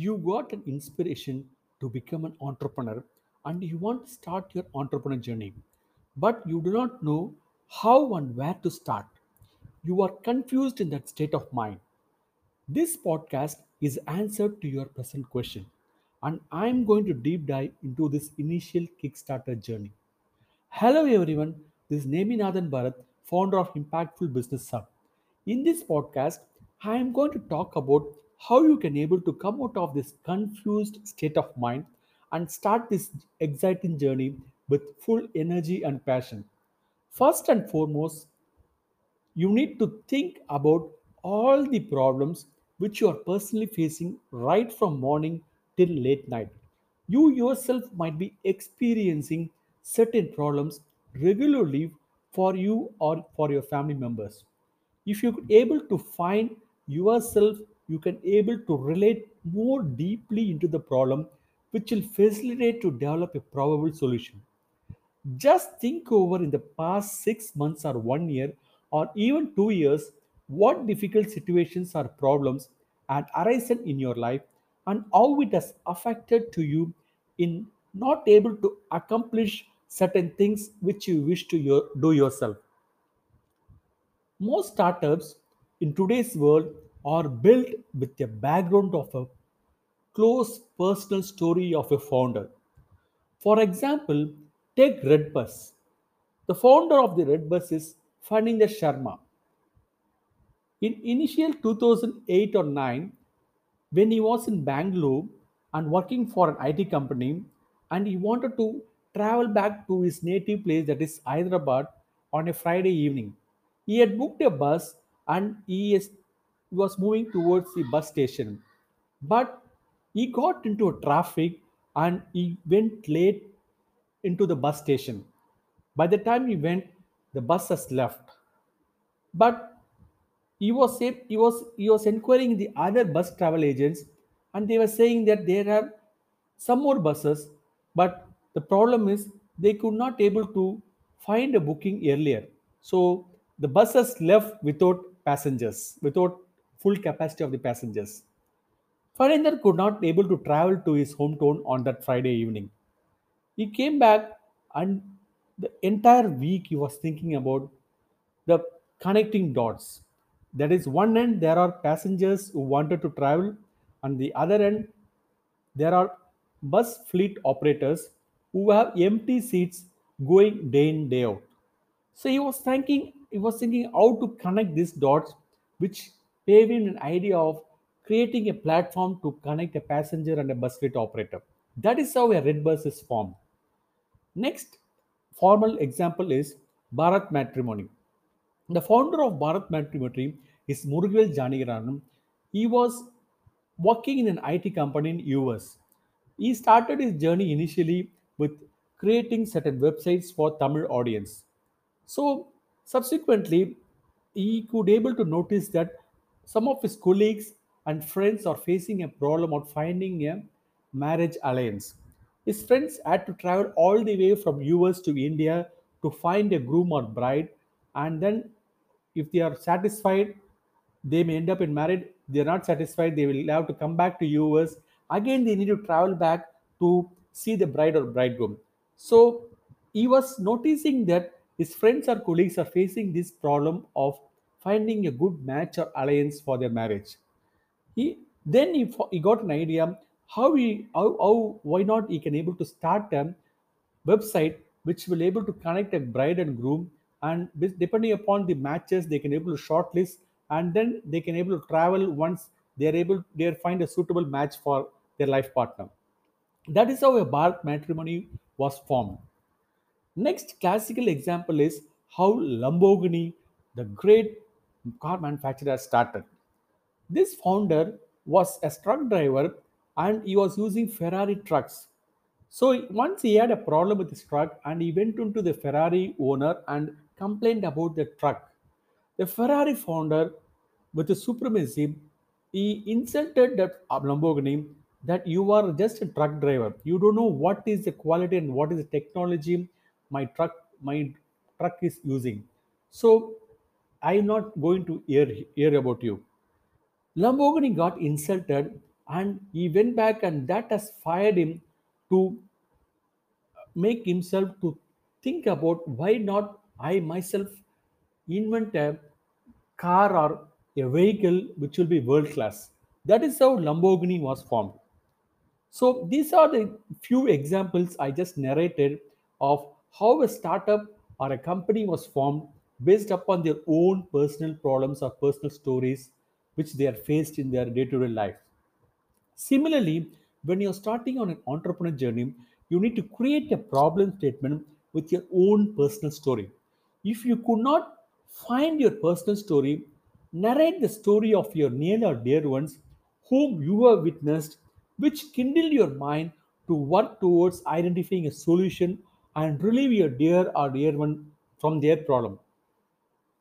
you got an inspiration to become an entrepreneur and you want to start your entrepreneur journey. But you do not know how and where to start. You are confused in that state of mind. This podcast is answer to your present question and i am going to deep dive into this initial kickstarter journey. Hello everyone, this is Neminathan Bharat, founder of Impactful Business Hub. In this podcast, I am going to talk about how you can able to come out of this confused state of mind and start this exciting journey with full energy and passion. First and foremost, you need to think about all the problems which you are personally facing right from morning till late night you yourself might be experiencing certain problems regularly for you or for your family members if you're able to find yourself you can able to relate more deeply into the problem which will facilitate to develop a probable solution just think over in the past six months or one year or even two years what difficult situations or problems had arisen in your life and how it has affected to you in not able to accomplish certain things which you wish to your, do yourself. Most startups in today's world are built with a background of a close personal story of a founder. For example, take Redbus. The founder of the Redbus is Phanindra Sama. In initial 2008 or 9, when he was in Bangalore and working for an IT company, and he wanted to travel back to his native place, that is Hyderabad, on a Friday evening. He had booked a bus and he is, was moving towards the bus station, but he got into a traffic and he went late into the bus station. By the time he went, the bus has left. But he was he was he was inquiring the other bus travel agents, and they were saying that there are some more buses, but the problem is they could not able to find a booking earlier. So the buses left without passengers, without full capacity of the passengers. Phanindra could not able to travel to his hometown on that Friday evening. He came back and the entire week he was thinking about the connecting dots. That is, one end there are passengers who wanted to travel, and the other end there are bus fleet operators who have empty seats going day in day out. So he was thinking he was thinking how to connect these dots, which him an idea of creating a platform to connect a passenger and a bus fleet operator. That is how a red bus is formed. Next formal example is Bharat Matrimony. The founder of Bharat Matrimony is Murugavel Janakiraman. He was working in an IT company in US. He started his journey initially with creating certain websites for Tamil audience. So subsequently, he could able to notice that some of his colleagues and friends are facing a problem of finding a marriage alliance. His friends had to travel all the way from US to India to find a groom or bride, and then if they are satisfied, they may end up in married. They're not satisfied, they will have to come back to US. Again, they need to travel back to see the bride or bridegroom. So he was noticing that his friends or colleagues are facing this problem of finding a good match or alliance for their marriage. He then he, he got an idea how he how, how why not he can able to start a website which will able to connect a bride and groom and depending upon the matches they can able to shortlist and then they can able to travel once they are able they are find a suitable match for their life partner that is how a Bharat matrimony was formed. Next classical example is how Lamborghini, the great car manufacturer, started. This founder was a truck driver and he was using Ferrari trucks. So once he had a problem with his truck and he went into the Ferrari owner and complained about the truck. The Ferrari founder, with the supremacy, he insulted that Lamborghini that you are just a truck driver. You don't know what is the quality and what is the technology my truck my truck is using. So I'm not going to hear, hear about you. Lamborghini got insulted and he went back and that has fired him to make himself to think about why not i myself invent a car or a vehicle which will be world class that is how lamborghini was formed so these are the few examples i just narrated of how a startup or a company was formed based upon their own personal problems or personal stories which they are faced in their day-to-day life Similarly, when you're starting on an entrepreneur journey, you need to create a problem statement with your own personal story. If you could not find your personal story, narrate the story of your near or dear ones whom you have witnessed, which kindle your mind to work towards identifying a solution and relieve your dear or dear one from their problem.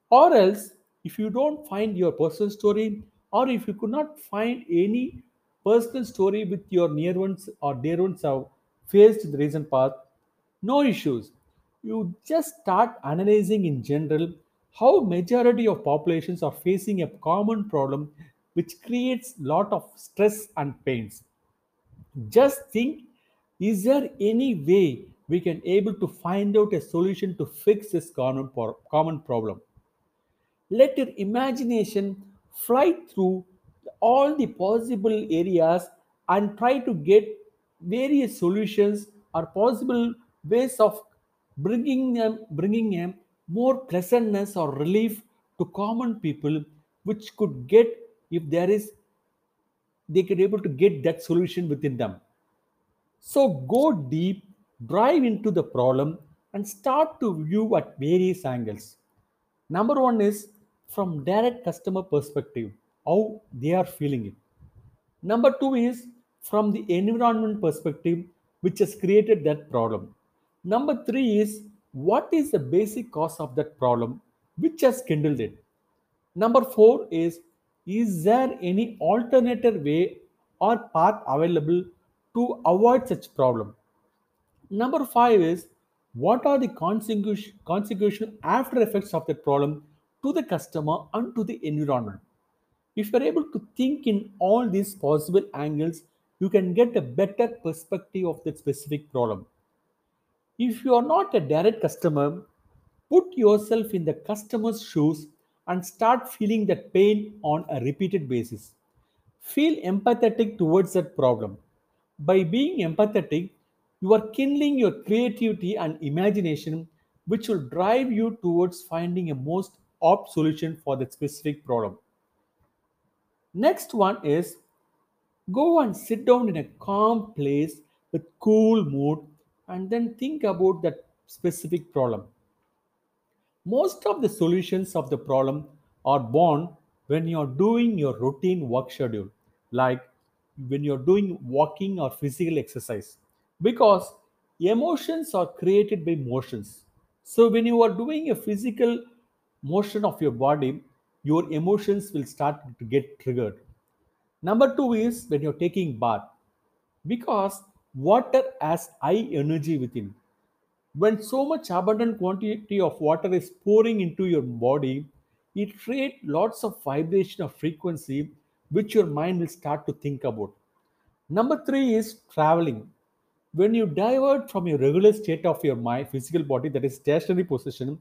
Or else, if you don't find your personal story, or if you could not find any personal story with your near ones or dear ones have faced the recent past, no issues. You just start analyzing in general how majority of populations are facing a common problem which creates lot of stress and pains. Just think, is there any way we can able to find out a solution to fix this common, common problem? Let your imagination fly through all the possible areas and try to get various solutions or possible ways of bringing them bringing them more pleasantness or relief to common people which could get if there is they could able to get that solution within them so go deep, drive into the problem, and start to view at various angles. Number one is from direct customer perspective, how they are feeling it. Number two is from the environment perspective, which has created that problem. Number three is what is the basic cause of that problem, which has kindled it. Number four is Is there any alternative way or path available to avoid such problem? Number five is What are the consequential after effects of that problem to the customer and to the environment? If you're able to think in all these possible angles, you can get a better perspective of that specific problem. If you are not a direct customer, put yourself in the customer's shoes and start feeling that pain on a repeated basis. Feel empathetic towards that problem. By being empathetic, you are kindling your creativity and imagination, which will drive you towards finding a most opt solution for that specific problem. Next one is go and sit down in a calm place with cool mood and then think about that specific problem. Most of the solutions of the problem are born when you're doing your routine work schedule, like when you're doing walking or physical exercise, because emotions are created by motions. So when you are doing a physical motion of your body, your emotions will start to get triggered. Number two is when you're taking bath. Because water has high energy within. When so much abundant quantity of water is pouring into your body it creates lots of vibration of frequency which your mind will start to think about. Number 3 is traveling. When you divert from your regular state of your mind physical body that is stationary position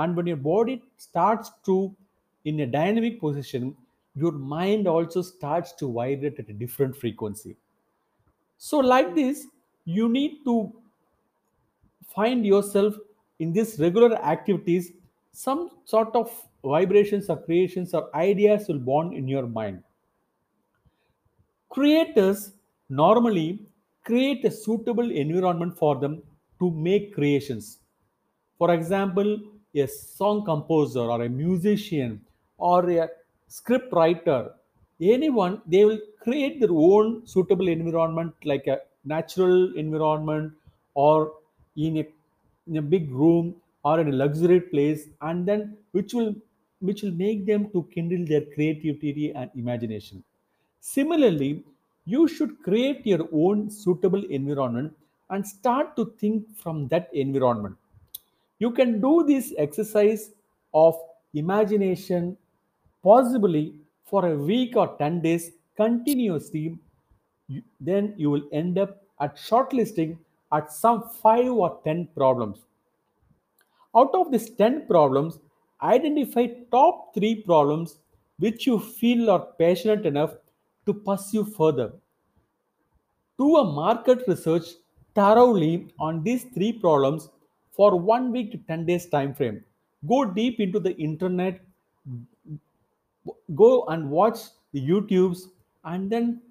and when your body starts to in a dynamic position your mind also starts to vibrate at a different frequency so like this you need to find yourself in these regular activities, some sort of vibrations or creations or ideas will born in your mind. Creators normally create a suitable environment for them to make creations. For example, a song composer or a musician or a script writer, anyone, they will create their own suitable environment like a natural environment or in a, in a big room or in a luxury place and then which will which will make them to kindle their creativity and imagination. Similarly you should create your own suitable environment and start to think from that environment you can do this exercise of imagination possibly for a week or 10 days continuously then you will end up at shortlisting at some 5 or 10 problems out of these 10 problems, identify top 3 problems which you feel are passionate enough to pursue further. Do a market research thoroughly on these 3 problems for 1 week to 10 days time frame. Go deep into the internet, go and watch the YouTubes and then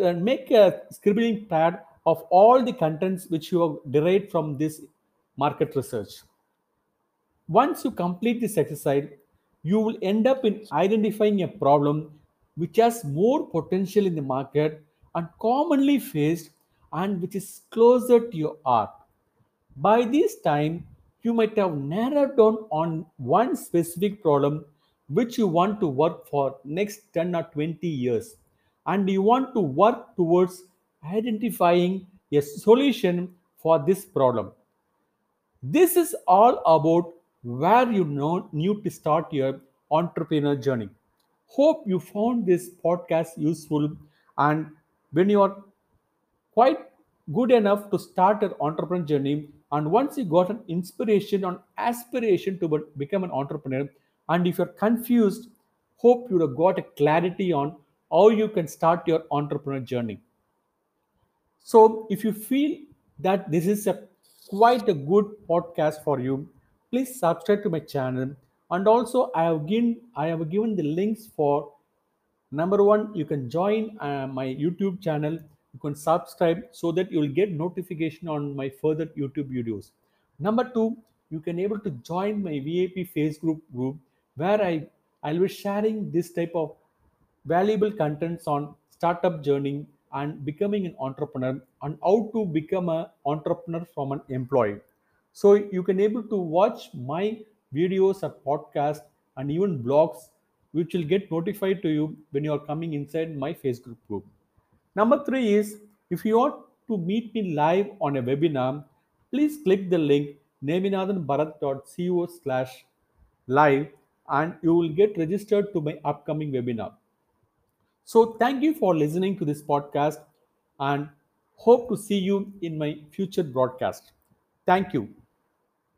uh, make a scribbling pad of all the contents which you have derived from this market research. Once you complete this exercise, you will end up in identifying a problem which has more potential in the market and commonly faced and which is closer to your art. By this time, you might have narrowed down on one specific problem which you want to work for next 10 or 20 years and you want to work towards identifying a solution for this problem. This is all about where you know need to start your entrepreneur journey. Hope you found this podcast useful and when you are quite good enough to start your entrepreneur journey and once you got an inspiration or aspiration to become an entrepreneur and if you're confused hope you have got a clarity on how you can start your entrepreneur journey so, if you feel that this is a quite a good podcast for you, please subscribe to my channel. And also, I have given I have given the links for number one. You can join uh, my YouTube channel. You can subscribe so that you will get notification on my further YouTube videos. Number two, you can able to join my VIP Facebook group where I I'll be sharing this type of valuable contents on startup journey and becoming an entrepreneur and how to become an entrepreneur from an employee so you can able to watch my videos or podcast and even blogs which will get notified to you when you are coming inside my facebook group number three is if you want to meet me live on a webinar please click the link neminathanbharat.co slash live and you will get registered to my upcoming webinar so, thank you for listening to this podcast and hope to see you in my future broadcast. Thank you.